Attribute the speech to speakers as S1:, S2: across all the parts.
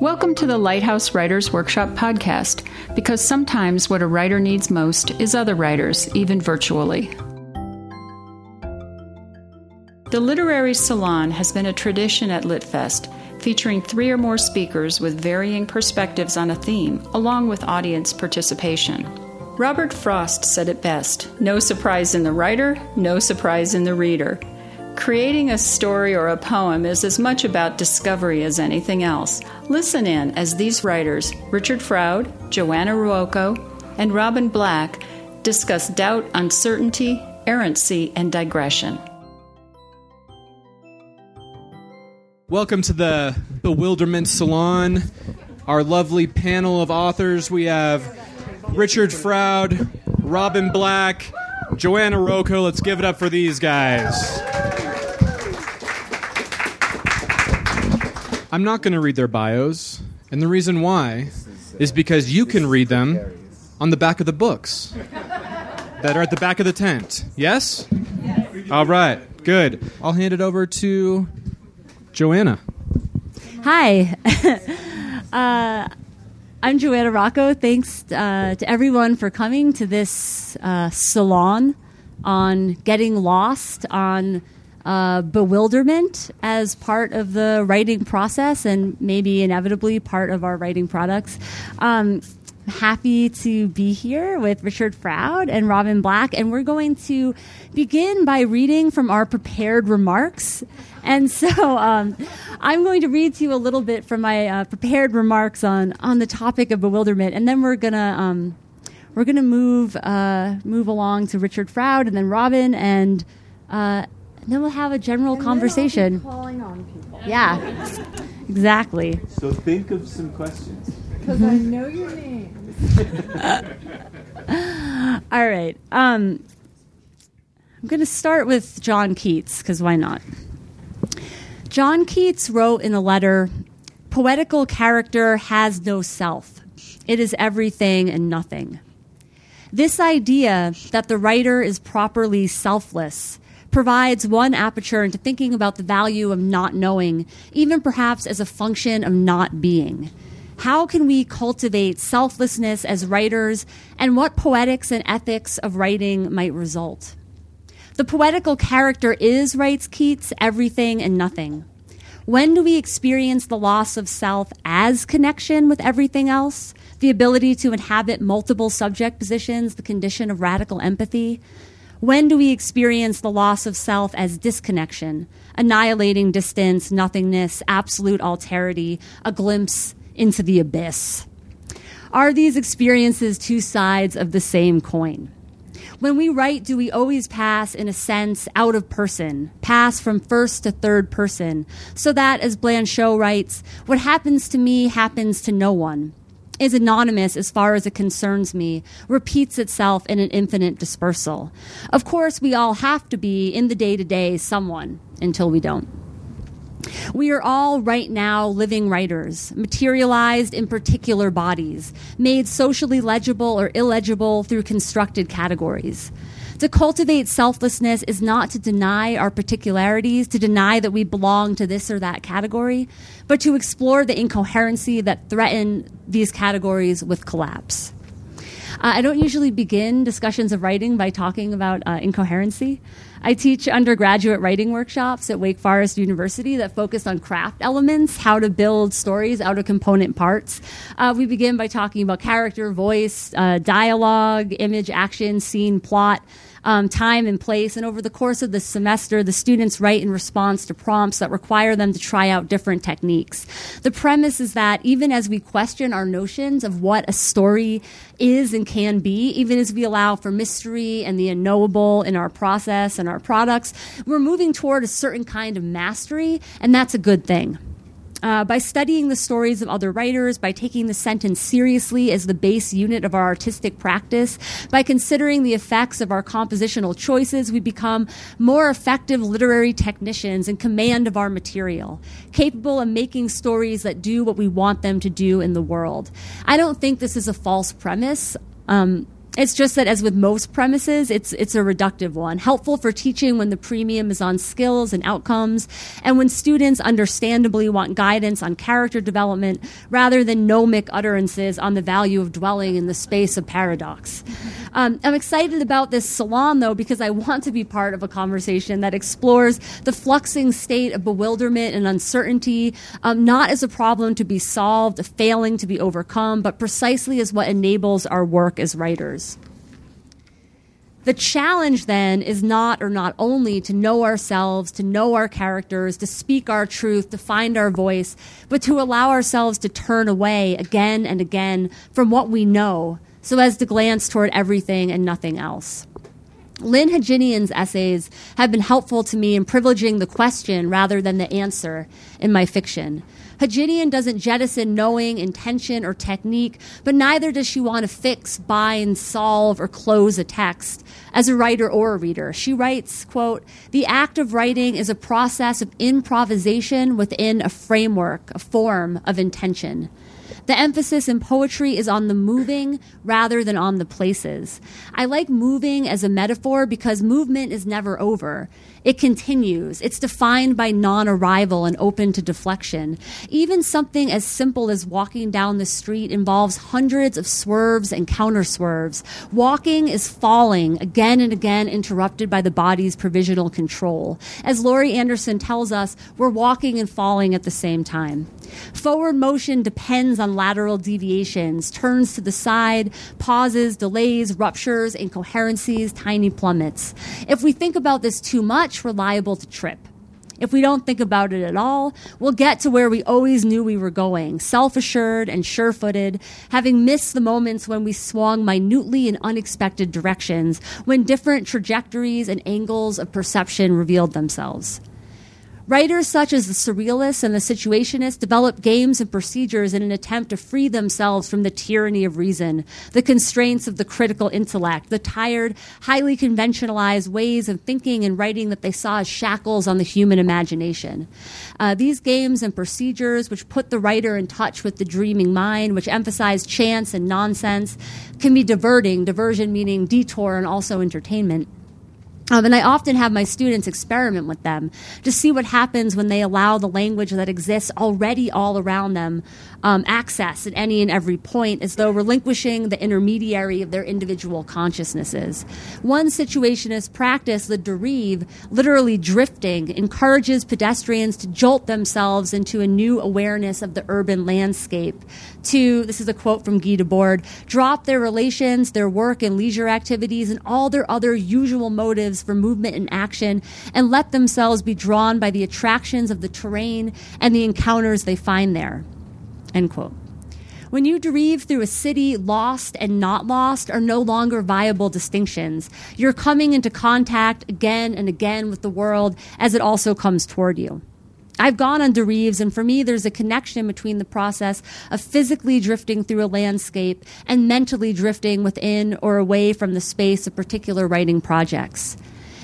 S1: Welcome to the Lighthouse Writers Workshop podcast, because sometimes what a writer needs most is other writers, even virtually. The Literary Salon has been a tradition at LitFest, featuring three or more speakers with varying perspectives on a theme, along with audience participation. Robert Frost said it best no surprise in the writer, no surprise in the reader. Creating a story or a poem is as much about discovery as anything else. Listen in as these writers, Richard Froud, Joanna Ruocco, and Robin Black, discuss doubt, uncertainty, errancy, and digression.
S2: Welcome to the Bewilderment Salon. Our lovely panel of authors. We have Richard Froud, Robin Black, Joanna Ruocco. Let's give it up for these guys. I'm not going to read their bios, and the reason why is because you can read them on the back of the books that are at the back of the tent. Yes? All right, good. I'll hand it over to Joanna.
S3: Hi. uh, I'm Joanna Ruocco. Thanks uh, to everyone for coming to this uh, salon on getting lost, on uh, bewilderment as part of the writing process and maybe inevitably part of our writing products. Um, happy to be here with Richard Froud and Robin Black, and we're going to begin by reading from our prepared remarks. And so um, I'm going to read to you a little bit from my uh, prepared remarks on, on the topic of bewilderment, and then we're gonna um, we're gonna move uh, move along to Richard Froud and then Robin, and uh, then we'll have a general
S4: And
S3: conversation.
S4: calling on people
S3: Yeah, exactly.
S5: So think of some questions.
S4: because I know your name.
S3: All right. Um, I'm going to start with John Keats because why not? John Keats wrote in a letter Poetical character has no self, it is everything and nothing. This idea that the writer is properly selfless provides one aperture into thinking about the value of not knowing, even perhaps as a function of not being. How can we cultivate selflessness as writers, and what poetics and ethics of writing might result? The poetical character is, writes Keats, everything and nothing. When do we experience the loss of self as connection with everything else? The ability to inhabit multiple subject positions, the condition of radical empathy? When do we experience the loss of self as disconnection, annihilating distance, nothingness, absolute alterity, a glimpse into the abyss? Are these experiences two sides of the same coin? When we write, do we always pass, in a sense, out of person, pass from first to third person, so that, as Blanchot writes, what happens to me happens to no one, is anonymous as far as it concerns me, repeats itself in an infinite dispersal? Of course, we all have to be, in the day to day, someone until we don't. We are all right now living writers, materialized in particular bodies, made socially legible or illegible through constructed categories. To cultivate selflessness is not to deny our particularities, to deny that we belong to this or that category, but to explore the incoherency that threaten these categories with collapse. Uh, I don't usually begin discussions of writing by talking about uh, incoherency. I teach undergraduate writing workshops at Wake Forest University that focus on craft elements, how to build stories out of component parts. Uh, we begin by talking about character, voice, uh, dialogue, image, action, scene, plot. Um, time and place. And over the course of the semester, the students write in response to prompts that require them to try out different techniques. The premise is that even as we question our notions of what a story is and can be, even as we allow for mystery and the unknowable in our process and our products, we're moving toward a certain kind of mastery, and that's a good thing. Uh, by studying the stories of other writers, by taking the sentence seriously as the base unit of our artistic practice, by considering the effects of our compositional choices, we become more effective literary technicians in command of our material, capable of making stories that do what we want them to do in the world. I don't think this is a false premise. Um,
S6: It's just that, as with most premises, it's, it's a reductive one. Helpful for teaching when the premium is on skills and outcomes, and when students understandably want guidance on character development rather than gnomic utterances on the value of dwelling in the space of paradox. Um, I'm excited about this salon, though, because I want to be part of a conversation that explores the fluxing state of bewilderment and uncertainty, um, not as a problem to be solved, a failing to be overcome, but precisely as what enables our work as writers. The challenge then is not or not only to know ourselves, to know our characters, to speak our truth, to find our voice, but to allow ourselves to turn away again and again from what we know so as to glance toward everything and nothing else. Lynn Hejinian's essays have been helpful to me in privileging the question rather than the answer in my fiction. Hejinian doesn't jettison knowing, intention, or technique, but neither does she want to fix, bind, solve, or close a text as a writer or a reader. She writes, quote, the act of writing is a process of improvisation within a framework, a form of intention. The emphasis in poetry is on the moving rather than on the places. I like moving as a metaphor because movement is never over. It continues. It's defined by non arrival and open to deflection. Even something as simple as walking down the street involves hundreds of swerves and counter swerves. Walking is falling again and again, interrupted by the body's provisional control. As Laurie Anderson tells us, we're walking and falling at the same time. Forward motion depends on lateral deviations, turns to the side, pauses, delays, ruptures, incoherencies, tiny plummets. If we think about this too much, we're liable to trip. If we don't think about it at all, we'll get to where we always knew we were going, self assured and sure footed, having missed the moments when we swung minutely in unexpected directions, when different trajectories and angles of perception revealed themselves. Writers such as the surrealists and the situationists developed games and procedures in an attempt to free themselves from the tyranny of reason, the constraints of the critical intellect, the tired, highly conventionalized ways of thinking and writing that they saw as shackles on the human imagination. Uh, these games and procedures, which put the writer in touch with the dreaming mind, which emphasize chance and nonsense, can be diverting, diversion meaning detour and also entertainment. Um, and I often have my students experiment with them to see what happens when they allow the language that exists already all around them um, access at any and every point, as though relinquishing the intermediary of their individual consciousnesses. One situationist practice, the derive, literally drifting, encourages pedestrians to jolt themselves into a new awareness of the urban landscape. To, this is a quote from Guy Debord, drop their relations, their work and leisure activities, and all their other usual motives for movement and action, and let themselves be drawn by the attractions of the terrain and the encounters they find there. End quote. When you derive through a city, lost and not lost are no longer viable distinctions. You're coming into contact again and again with the world as it also comes toward you. I've gone on derives, and for me, there's a connection between the process of physically drifting through a landscape and mentally drifting within or away from the space of particular writing projects.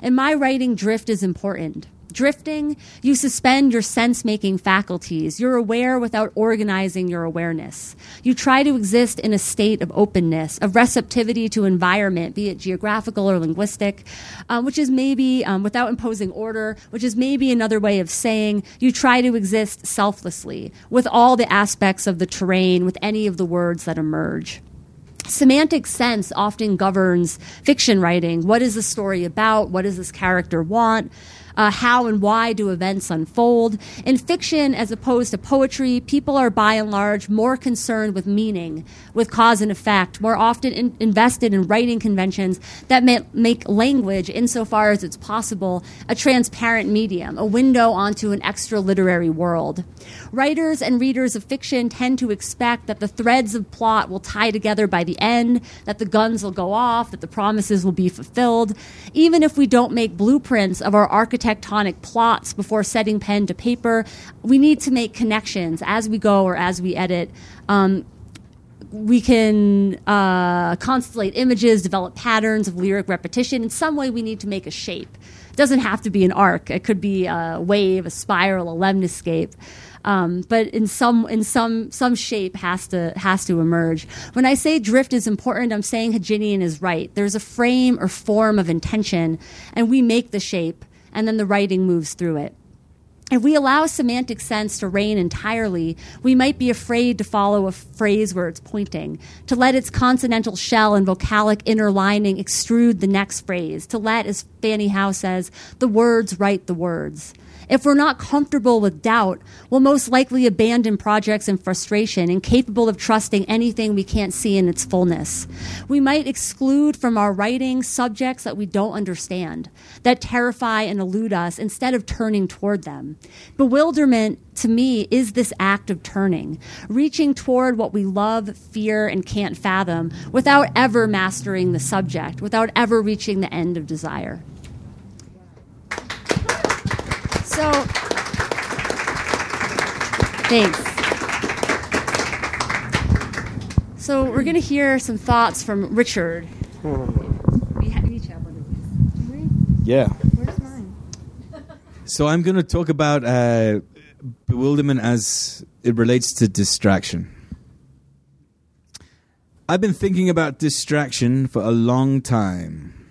S6: In my writing, drift is important. Drifting, you suspend your sense making faculties. You're aware without organizing your awareness. You try to exist in a state of openness, of receptivity to environment, be it geographical or linguistic, um, which is maybe um, without imposing order, which is maybe another way of saying you try to exist selflessly with all the aspects of the terrain, with any of the words that emerge semantic sense often governs fiction writing. What is the story about? What does this character want? Uh, how and why do events unfold. In fiction, as opposed to poetry, people are by and large more concerned with meaning, with cause and effect, more often in- invested in writing conventions that may- make language, insofar as it's possible, a transparent medium, a window onto an extra literary world. Writers and readers of fiction tend to expect that the threads of plot will tie together by the end, that the guns will go off, that the promises will be fulfilled. Even if we don't make blueprints of our archetypal architectonic plots before setting pen to paper. We need to make connections as we go or as we edit. Um, we can uh, constellate images, develop patterns of lyric repetition. In some way, we need to make a shape. It doesn't have to be an arc. It could be a wave, a spiral, a lemniscate. Um, but in some in some some shape has to has to emerge. When I say drift is important, I'm saying Hejinian is right. There's a frame or form of intention, and we make the shape, and then the writing moves through it. If we allow semantic sense to reign entirely, we might be afraid to follow a phrase where it's pointing, to let its consonantal shell and vocalic inner lining extrude the next phrase, to let, as Fanny Howe says, the words write the words. If we're not comfortable with doubt, we'll most likely abandon projects in frustration, incapable of trusting anything we can't see in its fullness. We might exclude from our writing subjects that we don't understand, that terrify and elude us instead of turning toward them. Bewilderment, to me, is this act of turning, reaching toward what we love, fear, and can't fathom without ever mastering the subject, without ever reaching the end of desire. So, thanks. So, we're going to hear some thoughts from Richard. We ha- we each have one of these.
S5: Yeah.
S4: Where's mine?
S5: So I'm going to talk about uh, bewilderment as it relates to distraction. I've been thinking about distraction for a long time.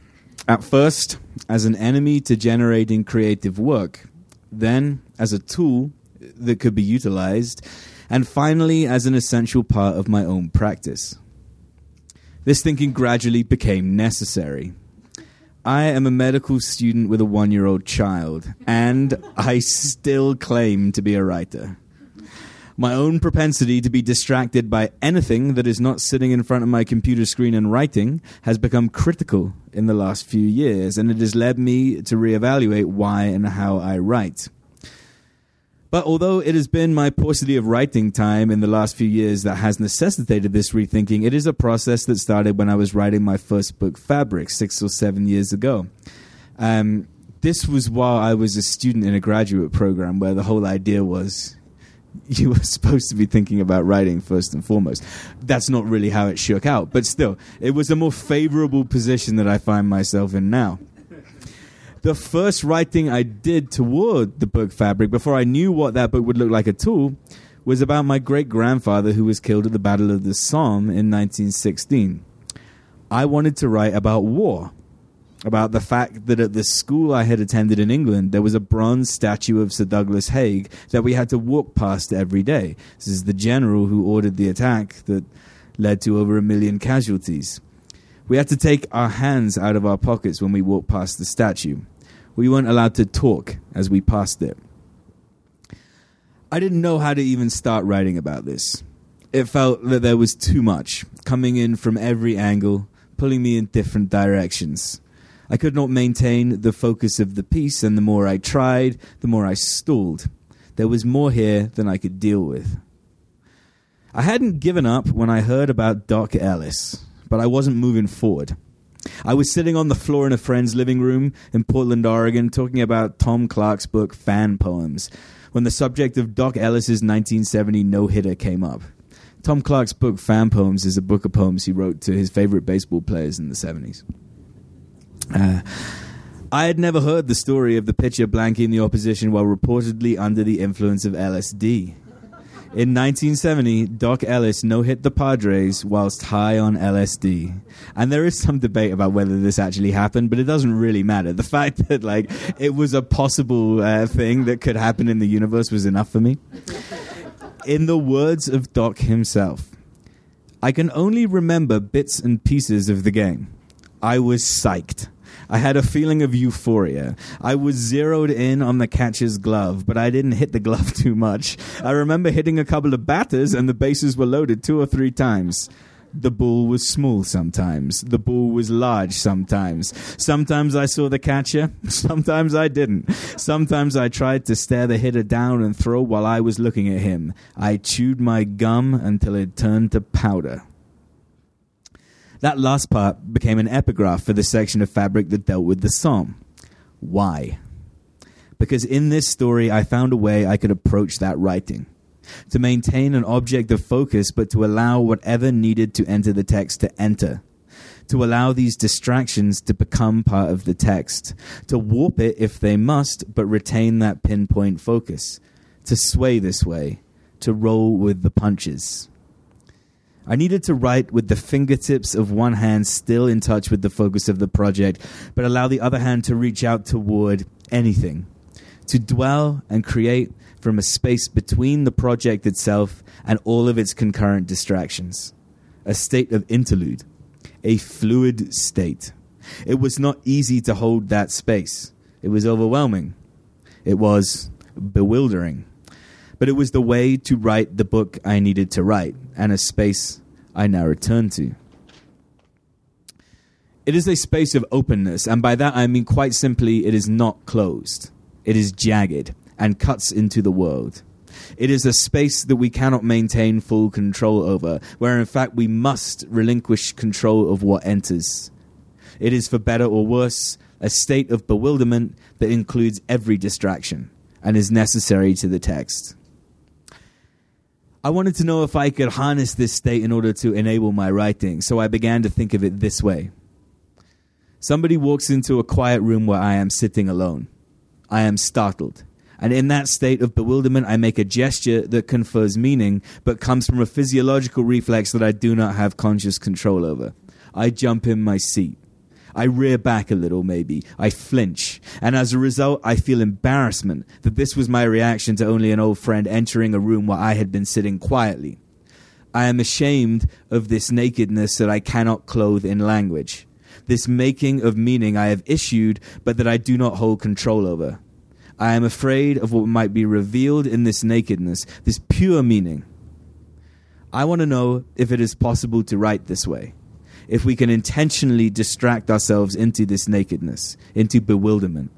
S5: At first, as an enemy to generating creative work, then as a tool that could be utilized, and finally as an essential part of my own practice. This thinking gradually became necessary. I am a medical student with a one year old child, and I still claim to be a writer. My own propensity to be distracted by anything that is not sitting in front of my computer screen and writing has become critical in the last few years, and it has led me to reevaluate why and how I write. But although it has been my paucity of writing time in the last few years that has necessitated this rethinking, it is a process that started when I was writing my first book, Fabric, six or seven years ago. Um, this was while I was a student in a graduate program where the whole idea was you were supposed to be thinking about writing first and foremost. That's not really how it shook out, but still, it was a more favorable position that I find myself in now. The first writing I did toward the book Fabric, before I knew what that book would look like at all, was about my great grandfather who was killed at the Battle of the Somme in 1916. I wanted to write about war, about the fact that at the school I had attended in England, there was a bronze statue of Sir Douglas Haig that we had to walk past every day. This is the general who ordered the attack that led to over a million casualties. We had to take our hands out of our pockets when we walked past the statue. We weren't allowed to talk as we passed it. I didn't know how to even start writing about this. It felt that there was too much coming in from every angle, pulling me in different directions. I could not maintain the focus of the piece, and the more I tried, the more I stalled. There was more here than I could deal with. I hadn't given up when I heard about Doc Ellis, but I wasn't moving forward. I was sitting on the floor in a friend's living room in Portland, Oregon, talking about Tom Clark's book Fan Poems, when the subject of Doc Ellis's 1970 no hitter came up. Tom Clark's book Fan Poems is a book of poems he wrote to his favorite baseball players in the 70s. Uh, I had never heard the story of the pitcher blanking the opposition while reportedly under the influence of LSD. In 1970, Doc Ellis no hit the Padres whilst high on LSD. And there is some debate about whether this actually happened, but it doesn't really matter. The fact that, like, it was a possible uh, thing that could happen in the universe was enough for me. In the words of Doc himself, I can only remember bits and pieces of the game. I was psyched. I had a feeling of euphoria. I was zeroed in on the catcher's glove, but I didn't hit the glove too much. I remember hitting a couple of batters and the bases were loaded two or three times. The ball was small sometimes. The ball was large sometimes. Sometimes I saw the catcher. Sometimes I didn't. Sometimes I tried to stare the hitter down and throw while I was looking at him. I chewed my gum until it turned to powder. That last part became an epigraph for the section of fabric that dealt with the Somme. Why? Because in this story, I found a way I could approach that writing. To maintain an object of focus, but to allow whatever needed to enter the text to enter. to allow these distractions to become part of the text, to warp it if they must, but retain that pinpoint focus, to sway this way, to roll with the punches. I needed to write with the fingertips of one hand still in touch with the focus of the project, but allow the other hand to reach out toward anything, to dwell and create from a space between the project itself and all of its concurrent distractions. A state of interlude, a fluid state. It was not easy to hold that space. It was overwhelming. It was bewildering. But it was the way to write the book I needed to write, and a space I now return to. It is a space of openness, and by that I mean quite simply, it is not closed. It is jagged and cuts into the world. It is a space that we cannot maintain full control over, where in fact we must relinquish control of what enters. It is, for better or worse, a state of bewilderment that includes every distraction and is necessary to the text. I wanted to know if I could harness this state in order to enable my writing, so I began to think of it this way. Somebody walks into a quiet room where I am sitting alone. I am startled. And in that state of bewilderment, I make a gesture that confers meaning, but comes from a physiological reflex that I do not have conscious control over. I jump in my seat. I rear back a little, maybe. I flinch. And as a result, I feel embarrassment that this was my reaction to only an old friend entering a room where I had been sitting quietly. I am ashamed of this nakedness that I cannot clothe in language. This making of meaning I have issued, but that I do not hold control over. I am afraid of what might be revealed in this nakedness, this pure meaning. I want to know if it is possible to write this way, if we can intentionally distract ourselves into this nakedness, into bewilderment.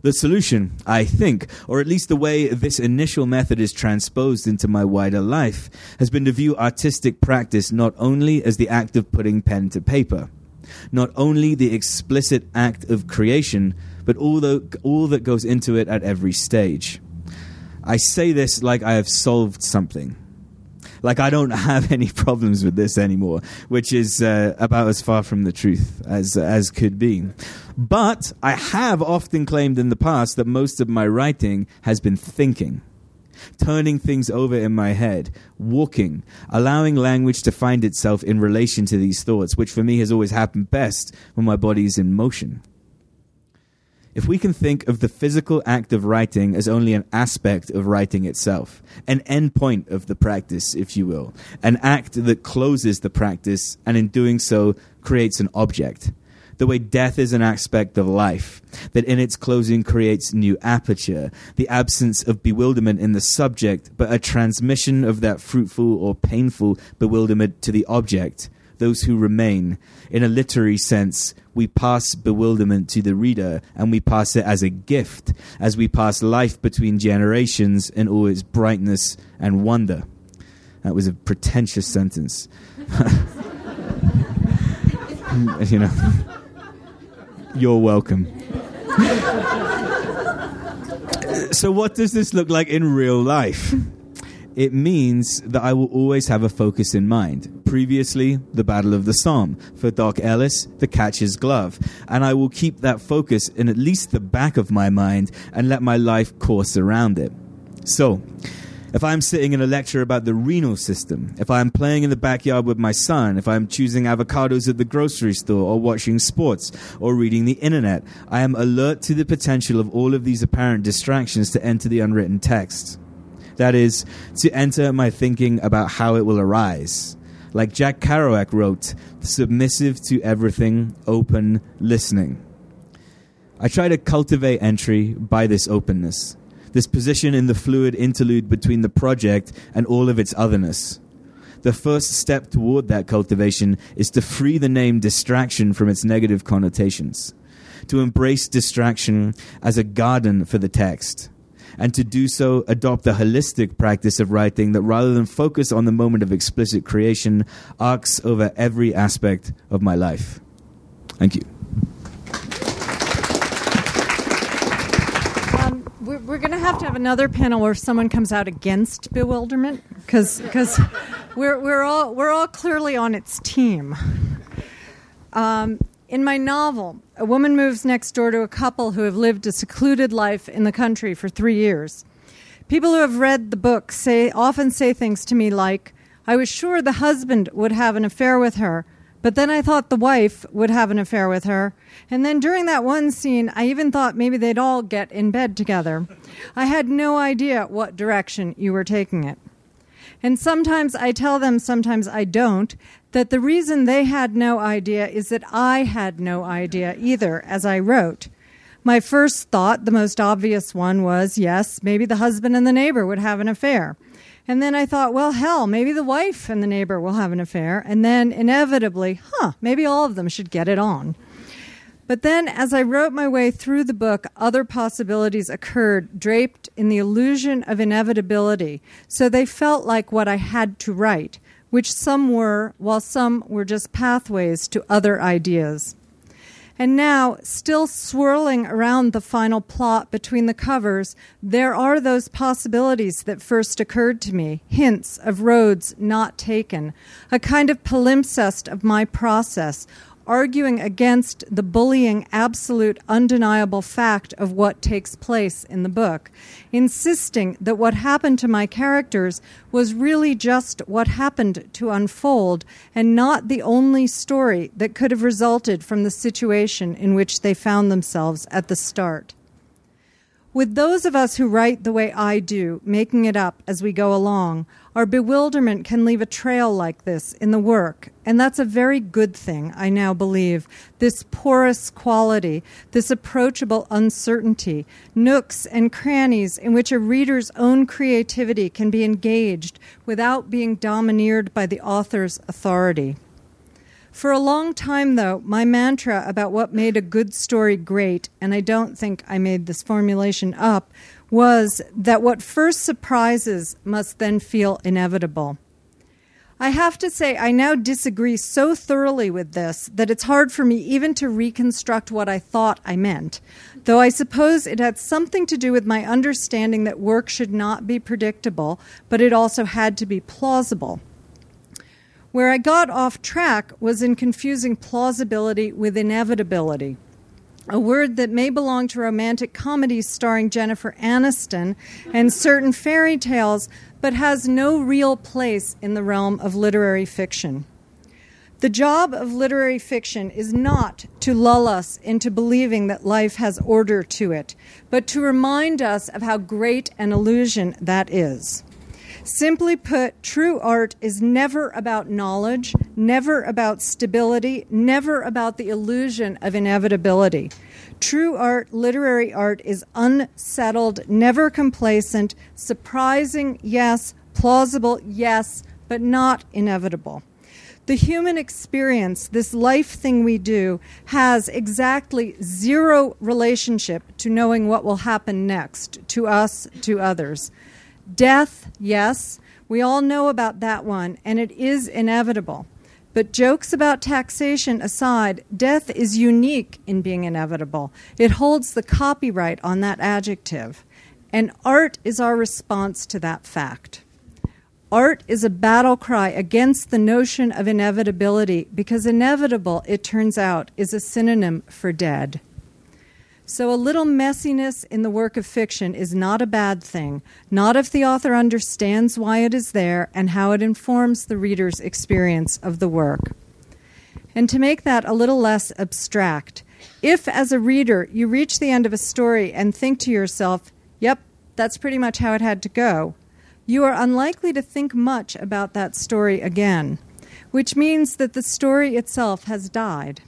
S5: The solution, I think, or at least the way this initial method is transposed into my wider life, has been to view artistic practice not only as the act of putting pen to paper, not only the explicit act of creation, but all, the, all that goes into it at every stage. I say this like I have solved something. Like I don't have any problems with this anymore, which is uh, about as far from the truth as, as could be. But I have often claimed in the past that most of my writing has been thinking turning things over in my head, walking, allowing language to find itself in relation to these thoughts, which for me has always happened best when my body is in motion. If we can think of the physical act of writing as only an aspect of writing itself, an endpoint of the practice, if you will, an act that closes the practice and in doing so creates an object, the way death is an aspect of life, that in its closing creates new aperture, the absence of bewilderment in the subject, but a transmission of that fruitful or painful bewilderment to the object, those who remain. In a literary sense, we pass bewilderment to the reader, and we pass it as a gift, as we pass life between generations in all its brightness and wonder. That was a pretentious sentence. you know. You're welcome. so, what does this look like in real life? It means that I will always have a focus in mind. Previously, the Battle of the Somme. For Doc Ellis, the catcher's glove. And I will keep that focus in at least the back of my mind and let my life course around it. So, if I'm sitting in a lecture about the renal system, if I'm playing in the backyard with my son, if I'm choosing avocados at the grocery store, or watching sports, or reading the internet, I am alert to the potential of all of these apparent distractions to enter the unwritten text. That is, to enter my thinking about how it will arise. Like Jack Kerouac wrote, submissive to everything, open, listening. I try to cultivate entry by this openness this position in the fluid interlude between the project and all of its otherness. The first step toward that cultivation is to free the name distraction from its negative connotations, to embrace distraction as a garden for the text, and to do so, adopt the holistic practice of writing that rather than focus on the moment of explicit creation, arcs over every aspect of my life. Thank you.
S4: we're, we're going to have to have another panel where someone comes out against bewilderment because because we're we're all we're all clearly on its team. Um, in my novel, a woman moves next door to a couple who have lived a secluded life in the country for three years. People who have read the book say often say things to me like, "I was sure the husband would have an affair with her." But then I thought the wife would have an affair with her. And then during that one scene, I even thought maybe they'd all get in bed together. I had no idea what direction you were taking it. And sometimes I tell them, sometimes I don't, that the reason they had no idea is that I had no idea either as I wrote. My first thought, the most obvious one, was yes, maybe the husband and the neighbor would have an affair. And then I thought, well, hell, maybe the wife and the neighbor will have an affair. And then inevitably, huh, maybe all of them should get it on. But then, as I wrote my way through the book, other possibilities occurred, draped in the illusion of inevitability. So they felt like what I had to write, which some were, while some were just pathways to other ideas. And now, still swirling around the final plot between the covers, there are those possibilities that first occurred to me. Hints of roads not taken, a kind of palimpsest of my process, arguing against the bullying absolute undeniable fact of what takes place in the book, insisting that what happened to my characters was really just what happened to unfold and not the only story that could have resulted from the situation in which they found themselves at the start. With those of us who write the way I do, making it up as we go along, our bewilderment can leave a trail like this in the work. And that's a very good thing, I now believe. This porous quality, this approachable uncertainty, nooks and crannies in which a reader's own creativity can be engaged without being domineered by the author's authority. For a long time, though, my mantra about what made a good story great, and I don't think I made this formulation up, was that what first surprises must then feel inevitable. I have to say, I now disagree so thoroughly with this that it's hard for me even to reconstruct what I thought I meant, though I suppose it had something to do with my understanding that work should not be predictable, but it also had to be plausible. Where I got off track was in confusing plausibility with inevitability, a word that may belong to romantic comedies starring Jennifer Aniston and certain fairy tales, but has no real place in the realm of literary fiction. The job of literary fiction is not to lull us into believing that life has order to it, but to remind us of how great an illusion that is. Simply put, true art is never about knowledge, never about stability, never about the illusion of inevitability. True art, literary art, is unsettled, never complacent, surprising, yes, plausible, yes, but not inevitable. The human experience, this life thing we do, has exactly zero relationship to knowing what will happen next to us, to others. Death, yes, we all know about that one, and it is inevitable. But jokes about taxation aside, death is unique in being inevitable. It holds the copyright on that adjective. And art is our response to that fact. Art is a battle cry against the notion of inevitability because inevitable, it turns out, is a synonym for dead. So, a little messiness in the work of fiction is not a bad thing, not if the author understands why it is there and how it informs the reader's experience of the work. And to make that a little less abstract, if as a reader you reach the end of a story and think to yourself, yep, that's pretty much how it had to go, you are unlikely to think much about that story again, which means that the story itself has died.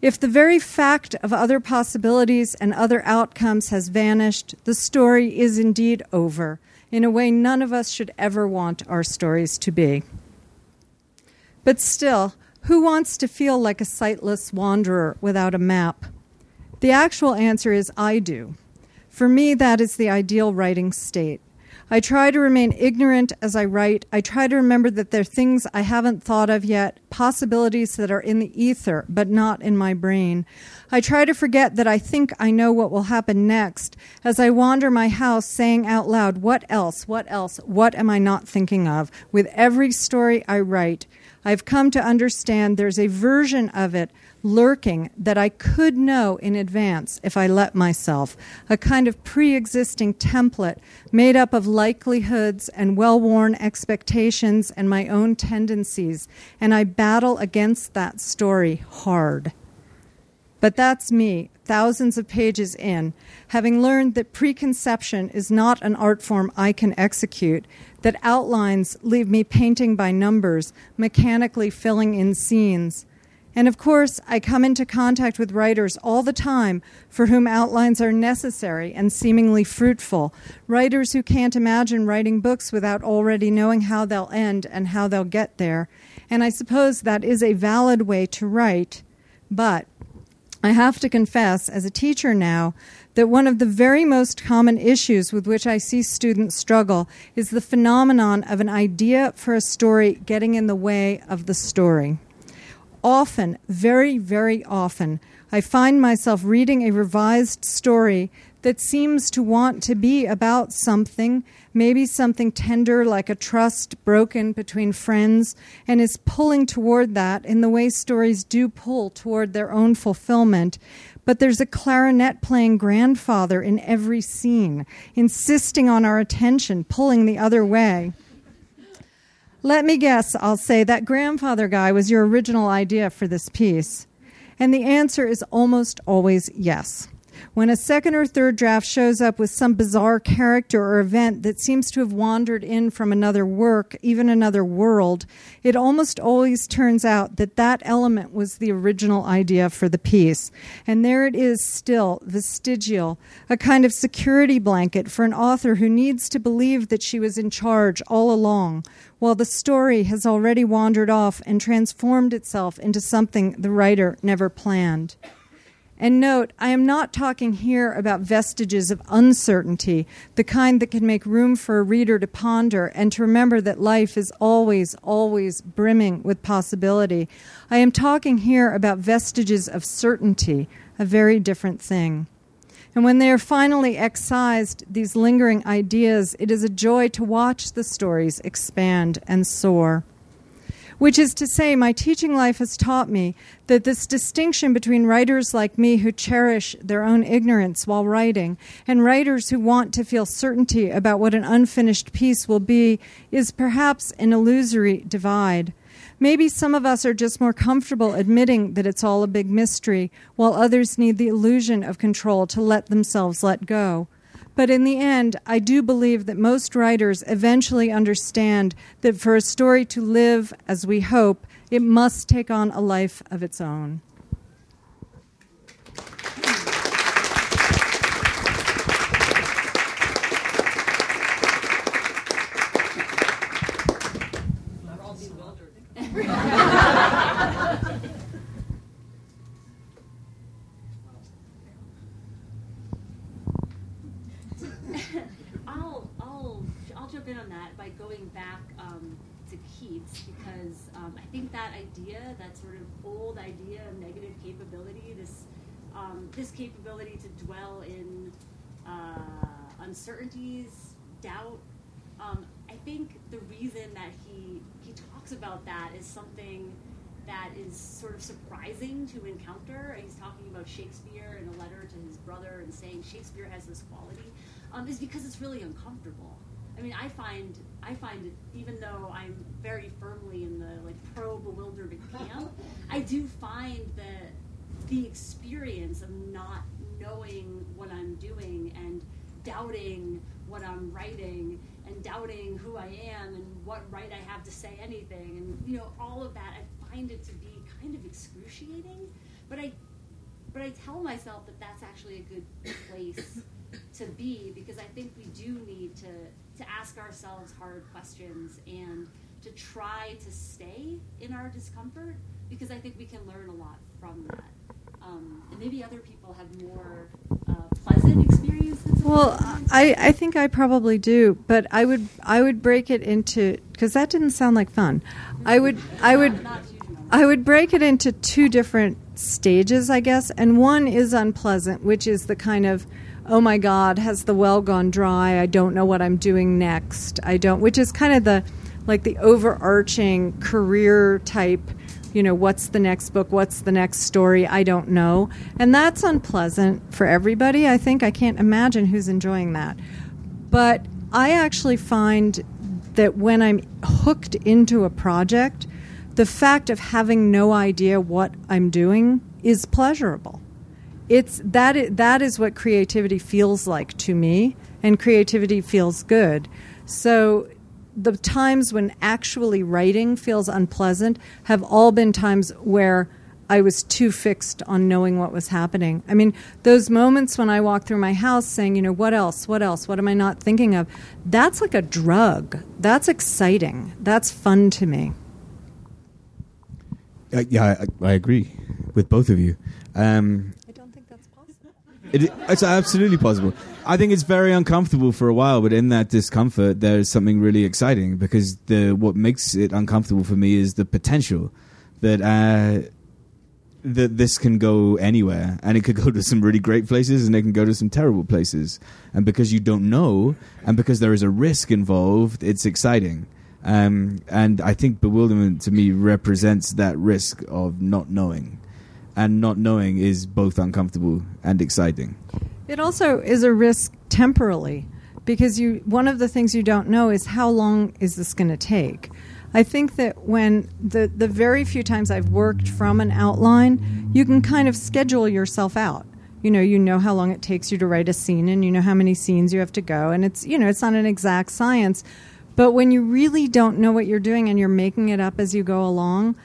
S4: If the very fact of other possibilities and other outcomes has vanished, the story is indeed over in a way none of us should ever want our stories to be. But still, who wants to feel like a sightless wanderer without a map? The actual answer is I do. For me, that is the ideal writing state. I try to remain ignorant as I write. I try to remember that there are things I haven't thought of yet, possibilities that are in the ether, but not in my brain. I try to forget that I think I know what will happen next as I wander my house saying out loud, What else? What else? What am I not thinking of? With every story I write, I've come to understand there's a version of it lurking that I could know in advance if I let myself, a kind of pre existing template made up of likelihoods and well worn expectations and my own tendencies, and I battle against that story hard. But that's me, thousands of pages in, having learned that preconception is not an art form I can execute, that outlines leave me painting by numbers, mechanically filling in scenes and of course, I come into contact with writers all the time for whom outlines are necessary and seemingly fruitful. Writers who can't imagine writing books without already knowing how they'll end and how they'll get there. And I suppose that is a valid way to write. But I have to confess, as a teacher now, that one of the very most common issues with which I see students struggle is the phenomenon of an idea for a story getting in the way of the story often, very, very often, I find myself reading a revised story that seems to want to be about something, maybe something tender like a trust broken between friends, and is pulling toward that in the way stories do pull toward their own fulfillment. But there's a clarinet playing grandfather in every scene, insisting on our attention, pulling the other way. Let me guess, I'll say that grandfather guy was your original idea for this piece. And the answer is almost always yes. When a second or third draft shows up with some bizarre character or event that seems to have wandered in from another work, even another world, it almost always turns out that that element was the original idea for the piece. And there it is still, vestigial, a kind of security blanket for an author who needs to believe that she was in charge all along, while the story has already wandered off and transformed itself into something the writer never planned. And note, I am not talking here about vestiges of uncertainty, the kind that can make room for a reader to ponder and to remember that life is always, always brimming with possibility. I am talking here about vestiges of certainty, a very different thing. And when they are finally excised, these lingering ideas, it is a joy to watch the stories expand and soar. Which is to say, my teaching life has taught me that this distinction between writers like me who cherish their own ignorance while writing and writers who want to feel certainty about what an unfinished piece will be is perhaps an illusory divide. Maybe some of us are just more comfortable admitting that it's all a big mystery, while others need the illusion of control to let themselves let go. But in the end, I do believe that most writers eventually understand that for a story to live as we hope, it must take on a life of its own.
S6: This um this capability to dwell in uh, uncertainties, doubt. Um, I think the reason that he he talks about that is something that is sort of surprising to encounter. He's talking about Shakespeare in a letter to his brother and saying Shakespeare has this quality, um, is because it's really uncomfortable. I mean, I find I find it, even though I'm very firmly in the like pro bewilderment camp, I do find that the experience of not knowing what I'm doing and doubting what I'm writing and doubting who I am and what right I have to say anything and you know all of that I find it to be kind of excruciating but I but I tell myself that that's actually a good place to be because I think we do need to to ask ourselves hard questions and to try to stay in our discomfort because I think we can learn a lot from that um, and maybe other people have more uh, pleasant experiences?
S4: Well, I, I think I probably do, but I would I would break it into because that didn't sound like fun. I would I would I would break it into two different stages, I guess, and one is unpleasant, which is the kind of oh my god, has the well gone dry? I don't know what I'm doing next. I don't, which is kind of the like the overarching career type you know, what's the next book? What's the next story? I don't know. And that's unpleasant for everybody. I think I can't imagine who's enjoying that. But I actually find that when I'm hooked into a project, the fact of having no idea what I'm doing is pleasurable. It's that is, that is what creativity feels like to me, and creativity feels good. So the times when actually writing feels unpleasant have all been times where I was too fixed on knowing what was happening. I mean, those moments when I walk through my house saying, you know, what else? What else? What am I not thinking of? That's like a drug. That's exciting. That's fun to me.
S5: Uh, yeah, I, I, agree with both of you. Um,
S4: I don't think that's possible.
S5: It, it's absolutely possible. I think it's very uncomfortable for a while, but in that discomfort, there's something really exciting because the what makes it uncomfortable for me is the potential that uh, that this can go anywhere, and it could go to some really great places, and it can go to some terrible places. And because you don't know, and because there is a risk involved, it's exciting. Um, and I think bewilderment to me represents that risk of not knowing, and not knowing is both uncomfortable and exciting.
S4: It also is a risk temporally because you one of the things you don't know is how long is this going to take. I think that when the the very few times I've worked from an outline, you can kind of schedule yourself out. You know, you know how long it takes you to write a scene and you know how many scenes you have to go and it's, you know, it's not an exact science. But when you really don't know what you're doing and you're making it up as you go along,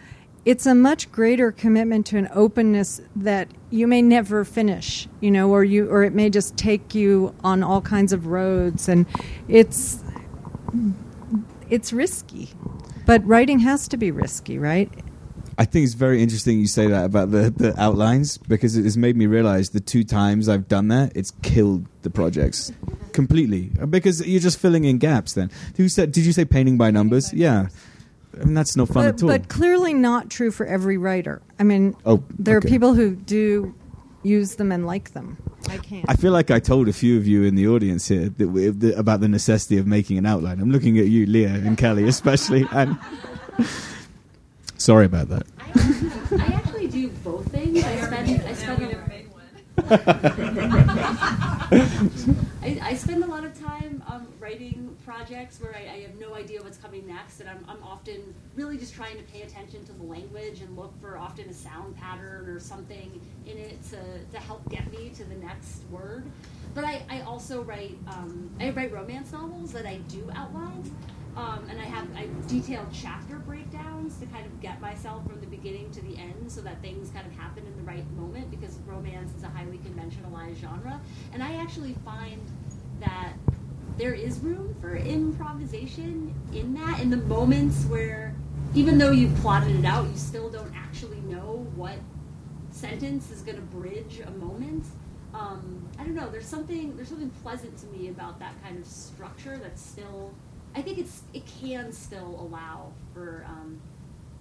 S4: it's a much greater commitment to an openness that you may never finish, you know, or you or it may just take you on all kinds of roads and it's it's risky. But writing has to be risky, right?
S5: I think it's very interesting you say that about the, the outlines because it has made me realize the two times I've done that, it's killed the projects completely because you're just filling in gaps. Then, who said? Did you say painting by numbers? Yeah, I mean, that's no fun
S4: but,
S5: at all.
S4: But clearly not true for every writer. I mean,
S5: oh,
S4: there
S5: okay.
S4: are people who do use them and like them. I can't.
S5: I feel like I told a few of you in the audience here that we, the, about the necessity of making an outline. I'm looking at you, Leah and Kelly, especially. And sorry about that.
S6: I, I actually do both things. I spend. I spend. A, I, I spend a lot of time um, writing projects where I, I, have no idea what's coming next, and I'm, I'm, often really just trying to pay attention to the language and look for often a sound pattern or something in it to, to help get me to the next word. But I, I also write um, I write romance novels that I do outline, um, and I have I detailed chapter breakdowns to kind of get myself from the beginning to the end so that things kind of happen in the right moment because romance is a highly conventionalized genre. And I actually find that there is room for improvisation in that, in the moments where even though you've plotted it out, you still don't actually know what sentence is going to bridge a moment. Um, I don't know. There's something there's something pleasant to me about that kind of structure that's still I think it's it can still allow for um,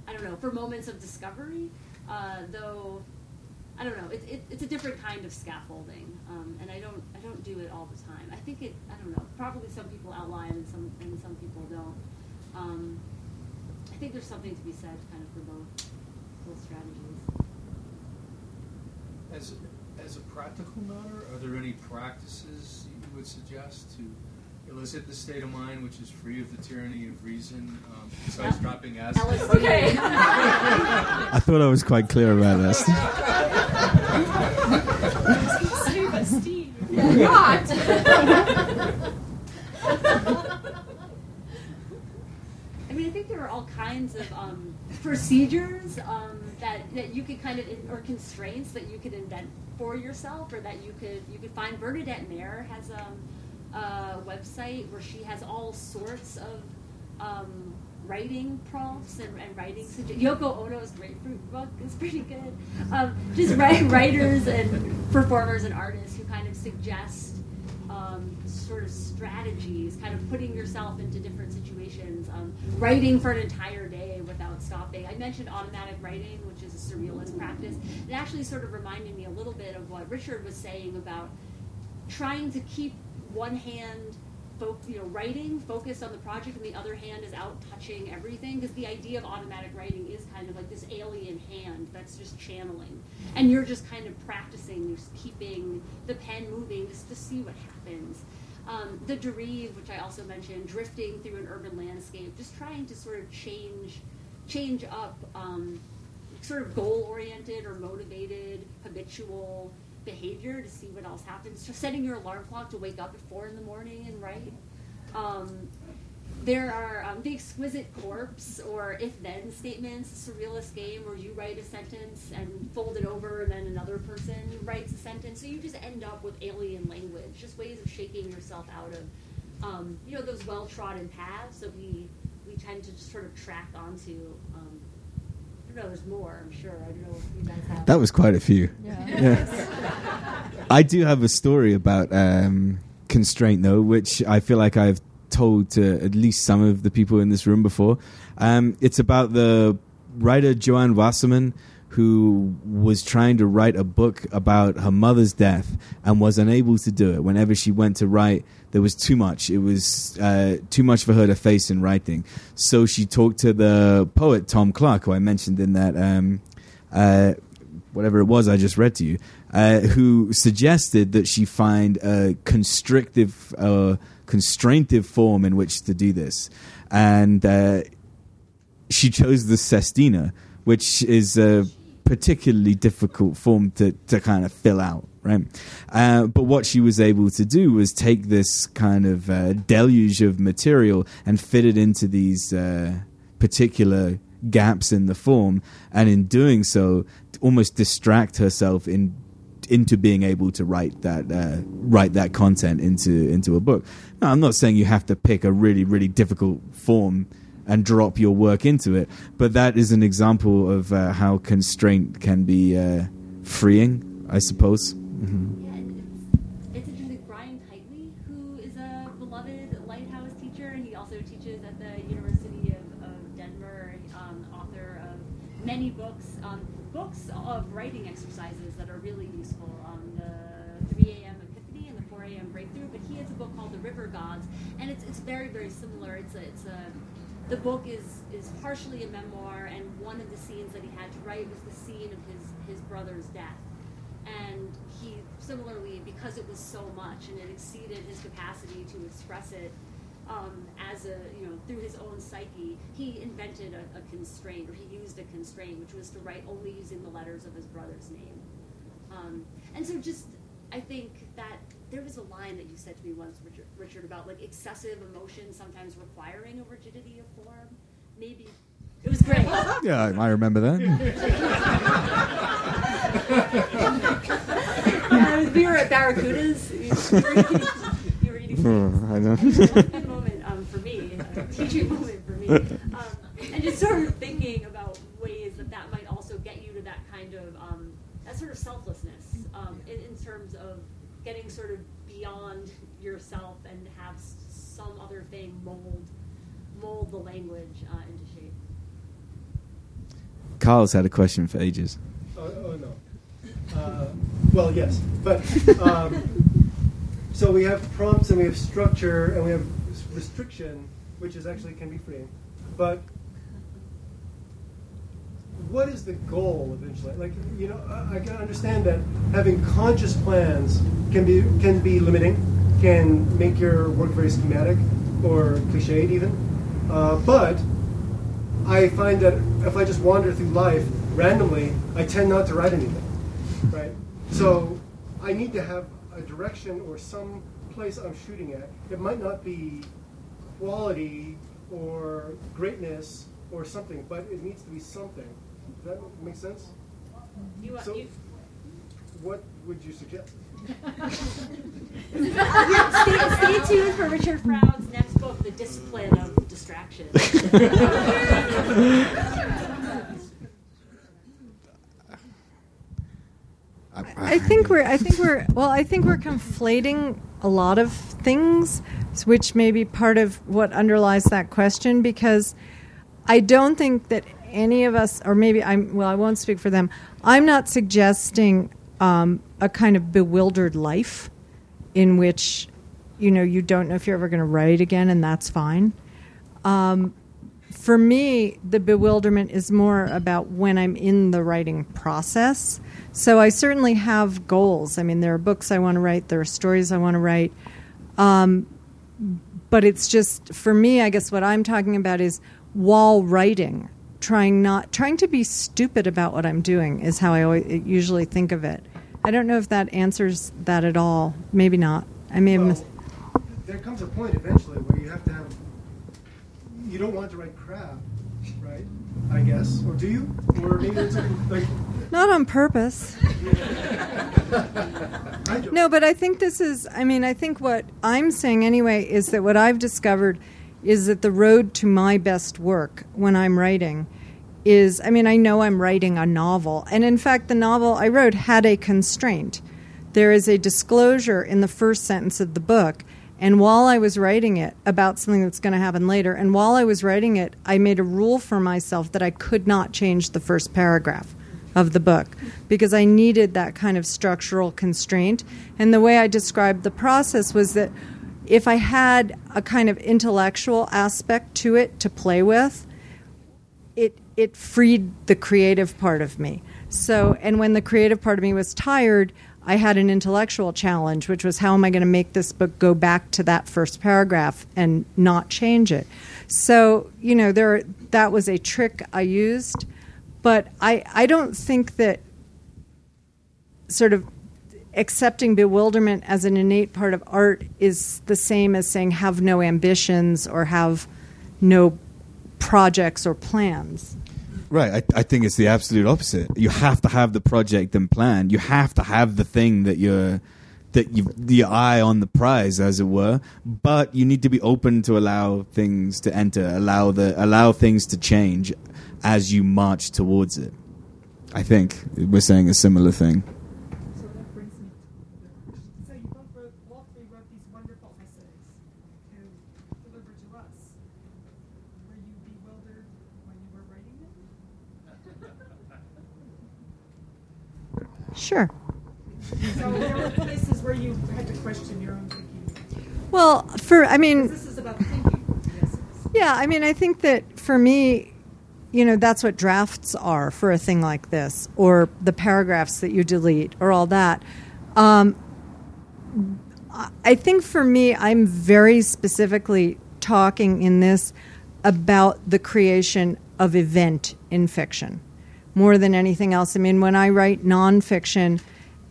S6: I don't know for moments of discovery, uh, though I don't know it, it, it's a different kind of scaffolding, um, and I don't I don't do it all the time. I think it I don't know probably some people outline and some and some people don't. Um, I think there's something to be said kind of for both both strategies.
S7: As as a practical matter, are there any practices you would suggest to elicit the state of mind which is free of the tyranny of reason, um, besides dropping acid.
S6: Okay.
S5: I thought I was quite clear about this.
S6: I mean, I think there are all kinds of um, procedures um, that, that you could kind of, or constraints that you could invent for yourself, or that you could you could find. Bernadette Mayer has a, uh, website where she has all sorts of um, writing prompts and, and writing sugge- Yoko Ono's Grapefruit book is pretty good. Um, just write, writers and performers and artists who kind of suggest um, sort of strategies, kind of putting yourself into different situations, um, writing for an entire day without stopping. I mentioned automatic writing, which is a surrealist practice. It actually sort of reminded me a little bit of what Richard was saying about trying to keep one hand fo- you know writing focused on the project and the other hand is out touching everything because the idea of automatic writing is kind of like this alien hand that's just channeling. And you're just kind of practicing just keeping the pen moving just to see what happens. Um, the dérive which i also mentioned drifting through an urban landscape just trying to sort of change change up um, sort of goal oriented or motivated habitual behavior to see what else happens. Just setting your alarm clock to wake up at four in the morning and write. Um, there are um, the exquisite corpse or if then statements, a surrealist game where you write a sentence and fold it over, and then another person writes a sentence. So you just end up with alien language, just ways of shaking yourself out of, um, you know, those well trodden paths that we we tend to just sort of track onto. Um, I know. There's more. I'm sure. I don't know if you guys have.
S5: That was quite a few.
S4: Yeah.
S5: Yeah. I do have a story about um, constraint, though, which I feel like I've told to at least some of the people in this room before. Um, it's about the writer Joanne Wasserman, who was trying to write a book about her mother's death and was unable to do it. Whenever she went to write, there was too much. It was uh, too much for her to face in writing. So she talked to the poet Tom Clark, who I mentioned in that. Um, uh, whatever it was I just read to you, uh, who suggested that she find a constrictive, uh, constraintive form in which to do this, and uh, she chose the sestina, which is a particularly difficult form to to kind of fill out. Right, uh, but what she was able to do was take this kind of uh, deluge of material and fit it into these uh, particular gaps in the form, and in doing so, almost distract herself in into being able to write that uh, write that content into into a book. Now, I'm not saying you have to pick a really really difficult form and drop your work into it, but that is an example of uh, how constraint can be uh, freeing, I suppose. Hmm
S6: Yeah, it's, it's interesting. Brian Kiteley, who is a beloved lighthouse teacher, and he also teaches at the University of, of Denver, um, author of many books, um, books of writing exercises that are really useful. Um, the 3 a.m. Epiphany and the 4 a.m. Breakthrough, but he has a book called The River Gods, and it's, it's very, very similar. It's a, it's a the book is is partially a memoir, and one of the scenes that he had to write was the scene of his his brother's death. And he similarly, because it was so much and it exceeded his capacity to express it um, as a you know through his own psyche, he invented a, a constraint, or he used a constraint, which was to write only using the letters of his brother's name. Um, and so, just I think that there was a line that you said to me once, Richard, Richard about like excessive emotion sometimes requiring a rigidity of form. Maybe it was great.
S5: Yeah, I remember that.
S6: Yeah, we were at Barracudas. You were eating, you were eating
S5: Oh, I know.
S6: good moment um, for me, a teaching moment for me, um, and just sort of thinking about ways that that might also get you to that kind of um, that sort of selflessness um, in, in terms of getting sort of beyond yourself and have some other thing mold mold the language uh, into shape.
S5: Carl's had a question for ages.
S8: Oh, oh no. Uh, well, yes, but um, so we have prompts and we have structure and we have restriction, which is actually can be freeing. But what is the goal eventually? Like, you know, I, I can understand that having conscious plans can be can be limiting, can make your work very schematic or cliched even. Uh, but I find that if I just wander through life randomly, I tend not to write anything. Right? So I need to have a direction or some place I'm shooting at. It might not be quality or greatness or something, but it needs to be something. Does that make sense?
S6: You,
S8: So-
S6: you,
S8: What would you suggest?
S6: stay, stay tuned for Richard Froude's next book, The Discipline of Distraction.
S4: I think we're. I think we're. Well, I think we're conflating a lot of things, which may be part of what underlies that question. Because I don't think that any of us, or maybe I'm. Well, I won't speak for them. I'm not suggesting um, a kind of bewildered life in which, you know, you don't know if you're ever going to write again, and that's fine. Um, for me, the bewilderment is more about when I'm in the writing process. So I certainly have goals. I mean, there are books I want to write, there are stories I want to write. Um, but it's just, for me, I guess what I'm talking about is while writing, trying not, trying to be stupid about what I'm doing is how I always, usually think of it. I don't know if that answers that at all. Maybe not. I may have
S8: Well,
S4: missed.
S8: there comes a point eventually where you have to have. You don't want to write crap, right? I guess, or do you? Or maybe it's like.
S4: Not on purpose. No, but I think this is, I mean, I think what I'm saying anyway is that what I've discovered is that the road to my best work when I'm writing is, I mean, I know I'm writing a novel. And in fact, the novel I wrote had a constraint. There is a disclosure in the first sentence of the book. And while I was writing it about something that's going to happen later, and while I was writing it, I made a rule for myself that I could not change the first paragraph of the book because I needed that kind of structural constraint. And the way I described the process was that if I had a kind of intellectual aspect to it to play with, it it freed the creative part of me. So, and when the creative part of me was tired, I had an intellectual challenge, which was how am I going to make this book go back to that first paragraph and not change it. So, you know, there that was a trick I used, but I I don't think that sort of accepting bewilderment as an innate part of art is the same as saying have no ambitions or have no projects or plans.
S5: Right. I, I think it's the absolute opposite. You have to have the project and plan. You have to have the thing that you're that you the eye on the prize, as it were. But you need to be open to allow things to enter, allow the allow things to change as you march towards it. I think we're saying a similar thing.
S9: So that brings me to so you both wrote, all three wrote these wonderful essays to deliver to us. Were you bewildered when you were writing them?
S4: Sure.
S9: So there were places where you had to question your own thinking.
S4: Well, for I mean,
S9: This is about thinking. Yes.
S4: Yeah, I mean, I think that for me, you know, that's what drafts are for a thing like this, or the paragraphs that you delete, or all that. Um, I- I think for me, I'm very specifically talking in this about the creation of event in fiction more than anything else. I mean, when I write nonfiction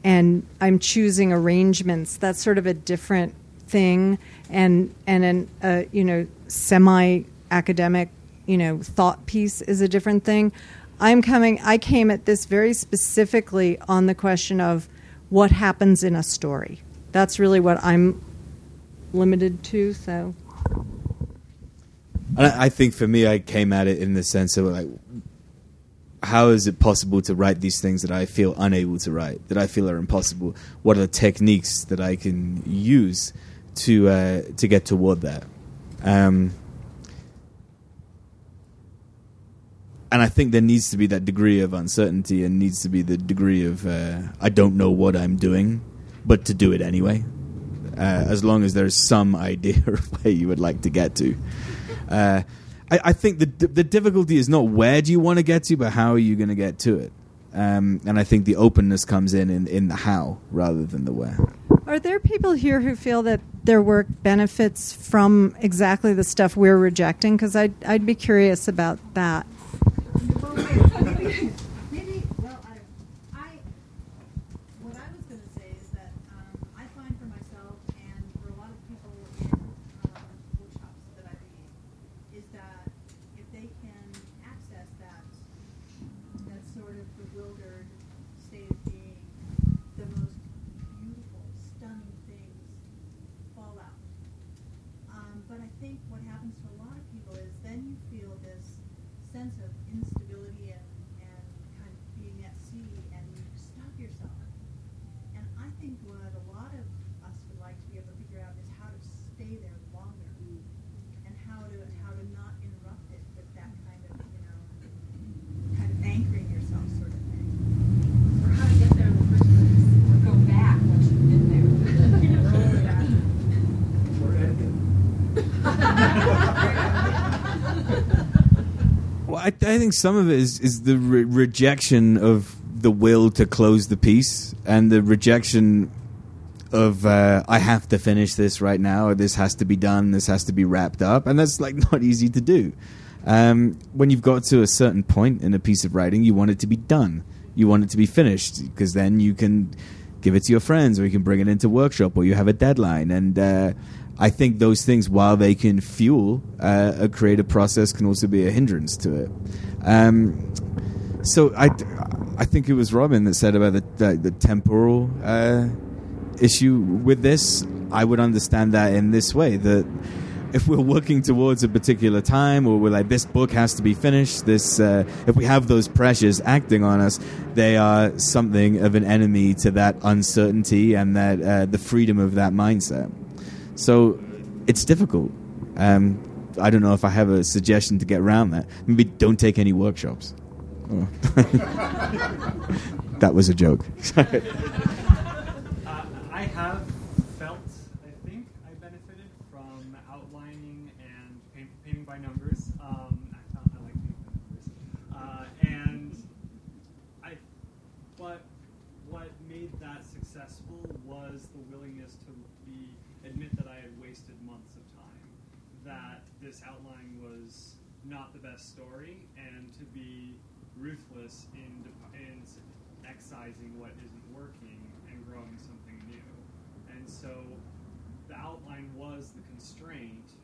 S4: and I'm choosing arrangements, that's sort of a different thing, and and an uh, you know semi academic you know thought piece is a different thing. I'm coming. I came at this very specifically on the question of what happens in a story. That's really what I'm limited to. So.
S5: I I think for me, I came at it in the sense of like, how is it possible to write these things that I feel unable to write, that I feel are impossible? What are the techniques that I can use to uh, to get toward that? Um, and I think there needs to be that degree of uncertainty, and needs to be the degree of uh, I don't know what I'm doing, but to do it anyway. Uh, as long as there's some idea of where you would like to get to. I, I think the the difficulty is not where do you want to get to, but how are you going to get to it. Um, and I think the openness comes in, in in the how rather than the where.
S4: Are there people here who feel that their work benefits from exactly the stuff we're rejecting? Because I'd, I'd be curious about that.
S10: Maybe, well, I, I, what I was going to say is that um, I find for myself and for a lot of people in uh, workshops that I lead, is that if they can access that, that sort of bewildered state of being, the most beautiful, stunning things fall out. Um, but I think what happens to a lot of people is then you feel this sense of instability and, and kind of being at sea and you stop yourself. And I think what a lot of us would like to be able to figure out is how to stay there longer and how to how to not interrupt it with that kind of, you know, kind of anchoring yourself sort of thing.
S11: Or how to get there in the first place. Or go back once you've been there.
S8: Or etiquette.
S5: Well, I, I think some of it is, is the re- rejection of the will to close the piece and the rejection of uh, I have to finish this right now, or this has to be done, this has to be wrapped up, and that's like not easy to do. Um, when you've got to a certain point in a piece of writing, you want it to be done, you want it to be finished, because then you can give it to your friends, or you can bring it into workshop, or you have a deadline, and. Uh, I think those things, while they can fuel uh, a creative process, can also be a hindrance to it. Um, so I, I think it was Robin that said about the the, the temporal uh, issue with this. I would understand that in this way that if we're working towards a particular time, or we're like this book has to be finished, this uh, if we have those pressures acting on us, they are something of an enemy to that uncertainty and that uh, the freedom of that mindset. So it's difficult. Um, I don't know if I have a suggestion to get around that. Maybe don't take any workshops. Oh. that was a joke.
S12: Uh, I have felt, I think I benefited from outlining and paint, painting by numbers. Um, I, found I like painting by numbers. Uh, and I, but what made that successful was the willingness to be admit that I had wasted months of time, that this outline was not the best story, and to be ruthless in, in excising what isn't working and growing something new. And so the outline was the constraint,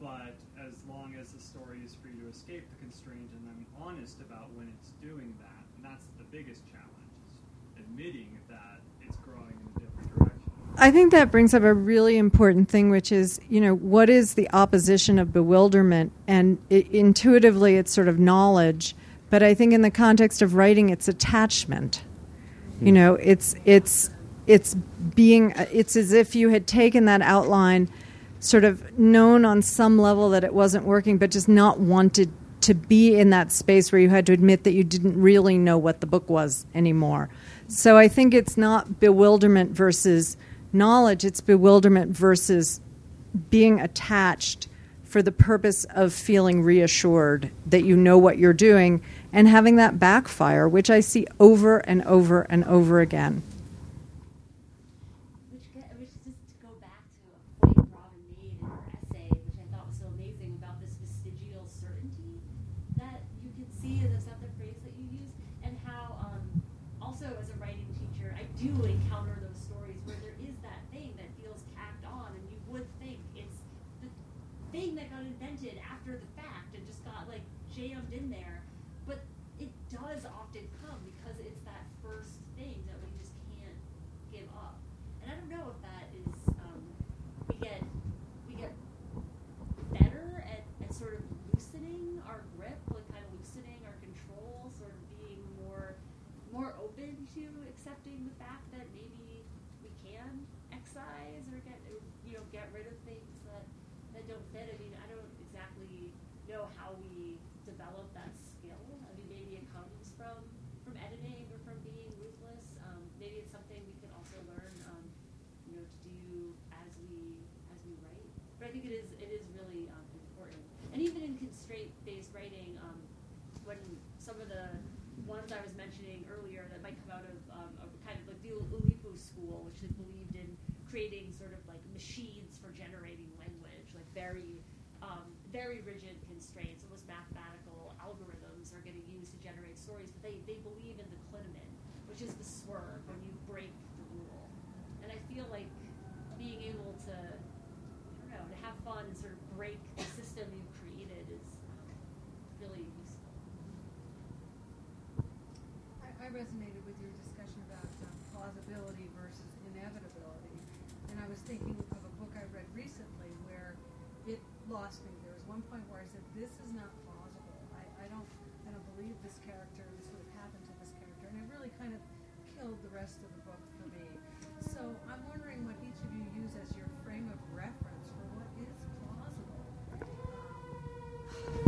S12: but as long as the story is free to escape the constraint and I'm honest about when it's doing that, and that's the biggest challenge, is admitting that it's growing in a different direction.
S4: I think that brings up a really important thing, which is, you know, what is the opposition of bewilderment? And i intuitively, it's sort of knowledge, but I think in the context of writing, it's attachment. You hmm. know, it's it's it's being it's as if you had taken that outline, sort of known on some level that it wasn't working, but just not wanted to be in that space where you had to admit that you didn't really know what the book was anymore. So I think it's not bewilderment versus knowledge, it's bewilderment versus being attached for the purpose of feeling reassured that you know what you're doing and having that backfire, which I see over and over and over again.
S6: Which, ge- which just to go back to a point Robin made in her essay, which I thought was so amazing about this vestigial certainty that you can see, and is that the phrase that you use? And how, um, also as a writing teacher, I do encounter those stories where there is that thing that feels tacked on, and you would think it's the thing that got invented after the fact and just got like jammed in there. But it does often come because it's that first thing that we just can't give up. And I don't know if that is um, we get we get better at, at sort of loosening our grip, like kind of loosening our control, sort of being more more open to accepting the fact that maybe we can excise or get you know get rid of things that that don't fit. I mean, I don't exactly know how we develop that skill. I mean, maybe it comes from from editing or from being ruthless. Um, maybe it's something we can also learn, um, you know, to do as we as we write. But I think it is it is really um, important. And even in constraint-based writing, um, when some of the ones I was mentioning earlier that might come out of um, kind of like the Oulipo school, which has believed in creating sort of like machines for generating language, like very um, very rigid constraints, almost mathematical algorithms are getting used to generate stories, but they, they believe in the clinamen, which is the swerve when you break the rule. And I feel like being able to, I don't know, to have fun and sort of break the system you've created is um, really useful.
S11: I, I resonated with your discussion about um, plausibility versus inevitability, and I was thinking of a book I read recently where it lost me. There was one point where I said, "This is not plausible. I, I don't, I don't believe this character. This would have happened to this character," and it really kind of killed the rest of the book for me. So I'm wondering what each of you use as your frame of reference for what is plausible.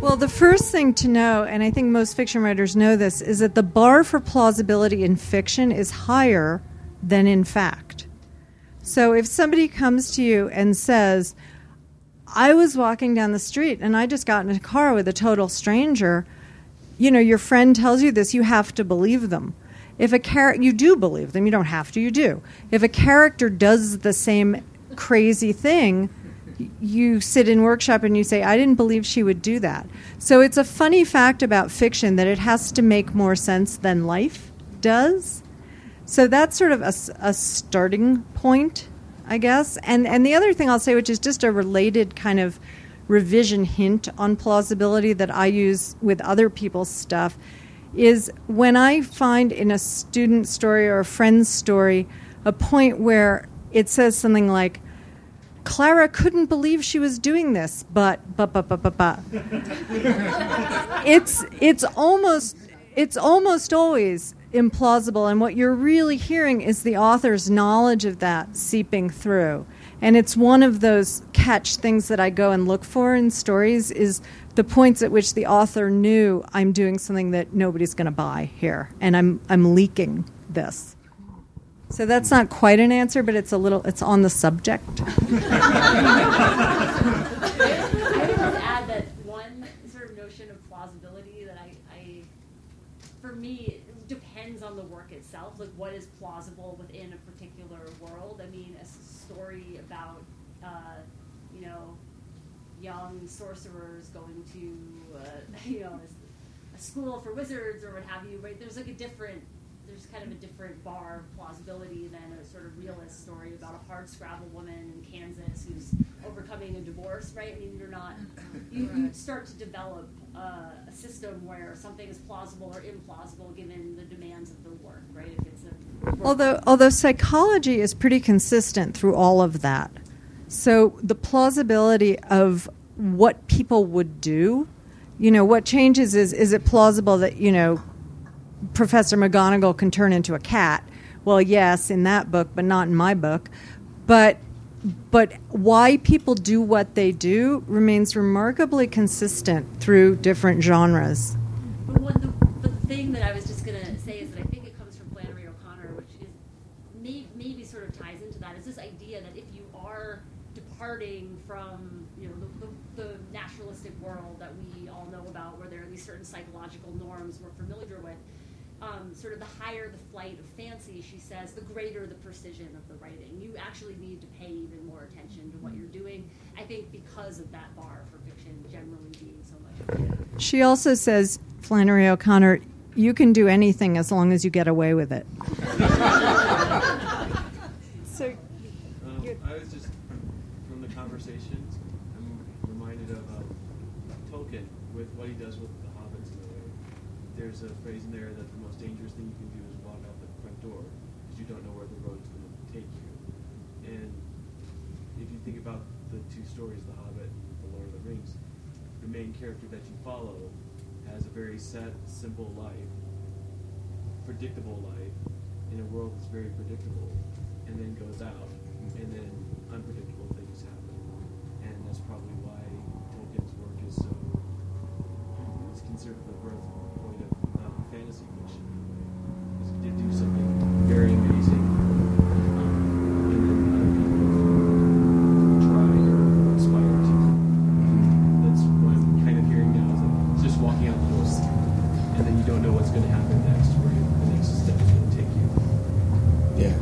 S4: Well, the first thing to know, and I think most fiction writers know this, is that the bar for plausibility in fiction is higher than in fact. So if somebody comes to you and says, I was walking down the street and I just got in a car with a total stranger, you know, your friend tells you this, you have to believe them. If a character, you do believe them, you don't have to, you do. If a character does the same crazy thing, you sit in workshop and you say, I didn't believe she would do that. So it's a funny fact about fiction that it has to make more sense than life does. So that's sort of a starting point, I guess. And, and the other thing I'll say, which is just a related kind of revision hint on plausibility that I use with other people's stuff, is when I find in a student story or a friend's story a point where it says something like, Clara couldn't believe she was doing this, but but but but but but. it's it's almost it's almost always implausible, and what you're really hearing is the author's knowledge of that seeping through. And it's one of those catch things that I go and look for in stories is the points at which the author knew I'm doing something that nobody's going to buy here, and I'm I'm leaking this. So that's not quite an answer, but it's a little it's on the subject.
S6: I would just add that one sort of notion of plausibility that I, I, for me, depends on the work itself. Like, what is plausible within a particular world? I mean, a story about, uh, you know, young sorcerers going to, uh, you know, a school for wizards or what have you. Right? There's like a different. There's kind of a different bar of plausibility than a sort of realist story about a hard scrabble woman in Kansas who's overcoming a divorce, right? I mean, you're not, you, you start to develop uh, a system where something is plausible or implausible given the demands of the work, right? If it's a
S4: Although although psychology is pretty consistent through all of that. So the plausibility of what people would do, you know, what changes is is it plausible that, you know, Professor McGonagall can turn into a cat? Well, yes, in that book, but not in my book. But but why people do what they do remains remarkably consistent through different genres.
S6: But the, the thing that I was just going to say is that I think it comes from Flannery O'Connor, which is may, maybe sort of ties into that, is this idea that if you are departing from you know the, the, the naturalistic world that we all know about, where there are these certain psychological norms we're familiar with, um, sort of the higher the flight of fancy, she says, the greater the precision of the writing. You actually need to pay even more attention to what you're doing. I think because of that bar for fiction generally being so much.
S4: She also says, Flannery O'Connor, you can do anything as long as you get away with it. so,
S13: Um, I was just from the conversation. I'm reminded of uh, Tolkien with what he does with the hobbits in a way. There's a phrase in there that the most dangerous thing you can do is walk out the front door because you don't know where the road's going to take you. And if you think about the two stories, The Hobbit and The Lord of the Rings, the main character that you follow has a very set, simple life, predictable life in a world that's very predictable, and then goes out, and then unpredictable things happen. And that's probably why Tolkien's work is so it's considered the birth point of um, fantasy fiction in a way. Because he did do something very amazing, um, and then other people tried or inspired to. That's what I'm kind of hearing now is that it's just walking out the door, and then you don't know what's going to happen next, where the next step is going to take you.
S5: Yeah.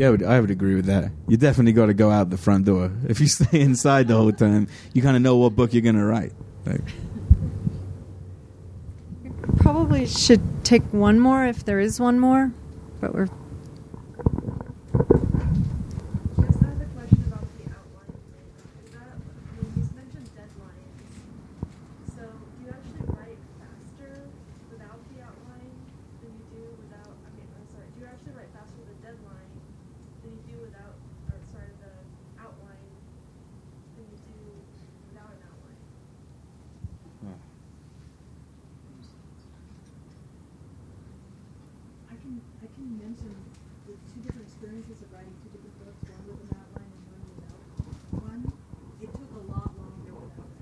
S5: Yeah, I would, agree with that. You definitely got to go out the front door. If you stay inside the whole time, you kind of know what book you're going to write. Like,
S4: probably should take one more if there is one more, but we're.
S11: Yes, I have a question about the outline. Is that, I mean, you mentioned deadlines. So do you actually write faster without the outline than you do without, I mean, I'm sorry, do you actually write faster with a deadline than you do without, or sorry, the outline than you do
S10: mentioned the two different experiences of writing two different books, one with an outline and one without. One, it took a lot longer without.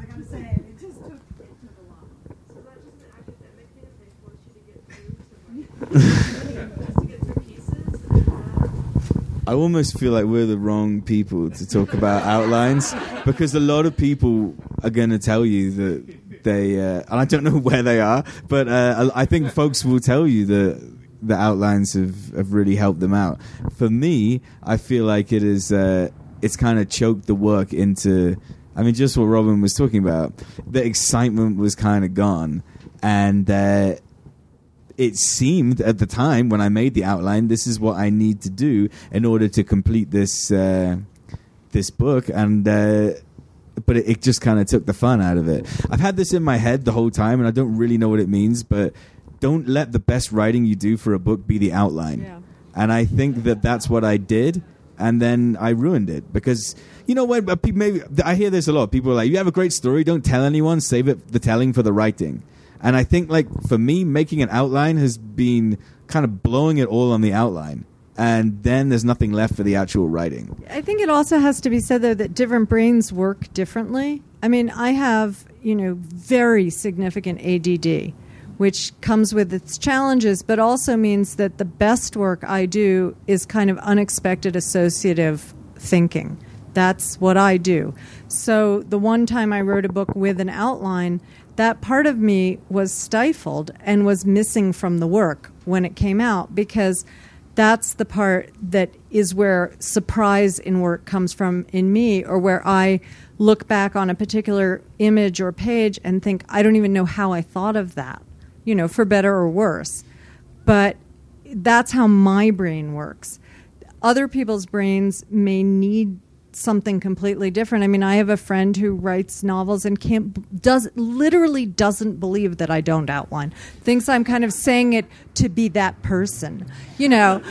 S10: I gotta say, it just took it took a lot. So is that just an academic thing? They force you to get through to like just to get through pieces.
S5: I almost feel like we're the wrong people to talk about outlines because a lot of people are going to tell you that they, uh, and I don't know where they are, but uh, I think folks will tell you that the outlines have, have really helped them out. For me, I feel like it is, uh, it's kind of choked the work into, I mean, just what Robin was talking about. The excitement was kind of gone. And, uh, it seemed at the time when I made the outline, this is what I need to do in order to complete this uh, this book, and uh, but it, it just kind of took the fun out of it. I've had this in my head the whole time, and I don't really know what it means, but don't let the best writing you do for a book be the outline.
S4: Yeah.
S5: And I think that that's what I did, and then I ruined it because you know what? uh, Maybe I hear this a lot. People are like, "You have a great story, don't tell anyone. Save it the telling for the writing." And I think, like for me, making an outline has been kind of blowing it all on the outline, and then there's nothing left for the actual writing.
S4: I think it also has to be said though that different brains work differently. I mean, I have, you know, very significant ADD, which comes with its challenges, but also means that the best work I do is kind of unexpected associative thinking. That's what I do. So the one time I wrote a book with an outline, that part of me was stifled and was missing from the work when it came out because that's the part that is where surprise in work comes from in me, or where I look back on a particular image or page and think, I don't even know how I thought of that, you know, for better or worse. But that's how my brain works. Other people's brains may need something completely different. I mean, I have a friend who writes novels and can't does literally doesn't believe that I don't outline. Thinks I'm kind of saying it to be that person, you know.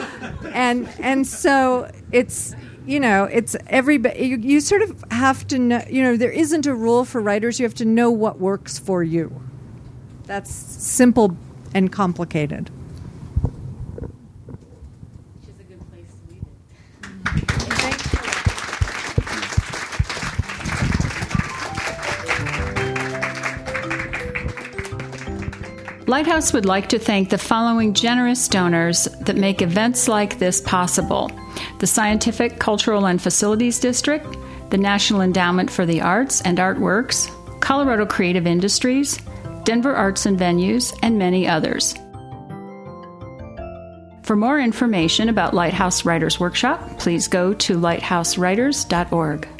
S4: and and so it's you know, it's everybody you, you sort of have to know, you know, there isn't a rule for writers. You have to know what works for you. That's simple and complicated.
S1: Lighthouse would like to thank the following generous donors that make events like this possible the Scientific, Cultural, and Facilities District, the National Endowment for the Arts and Artworks, Colorado Creative Industries, Denver Arts and Venues, and many others. For more information about Lighthouse Writers Workshop, please go to lighthousewriters.org.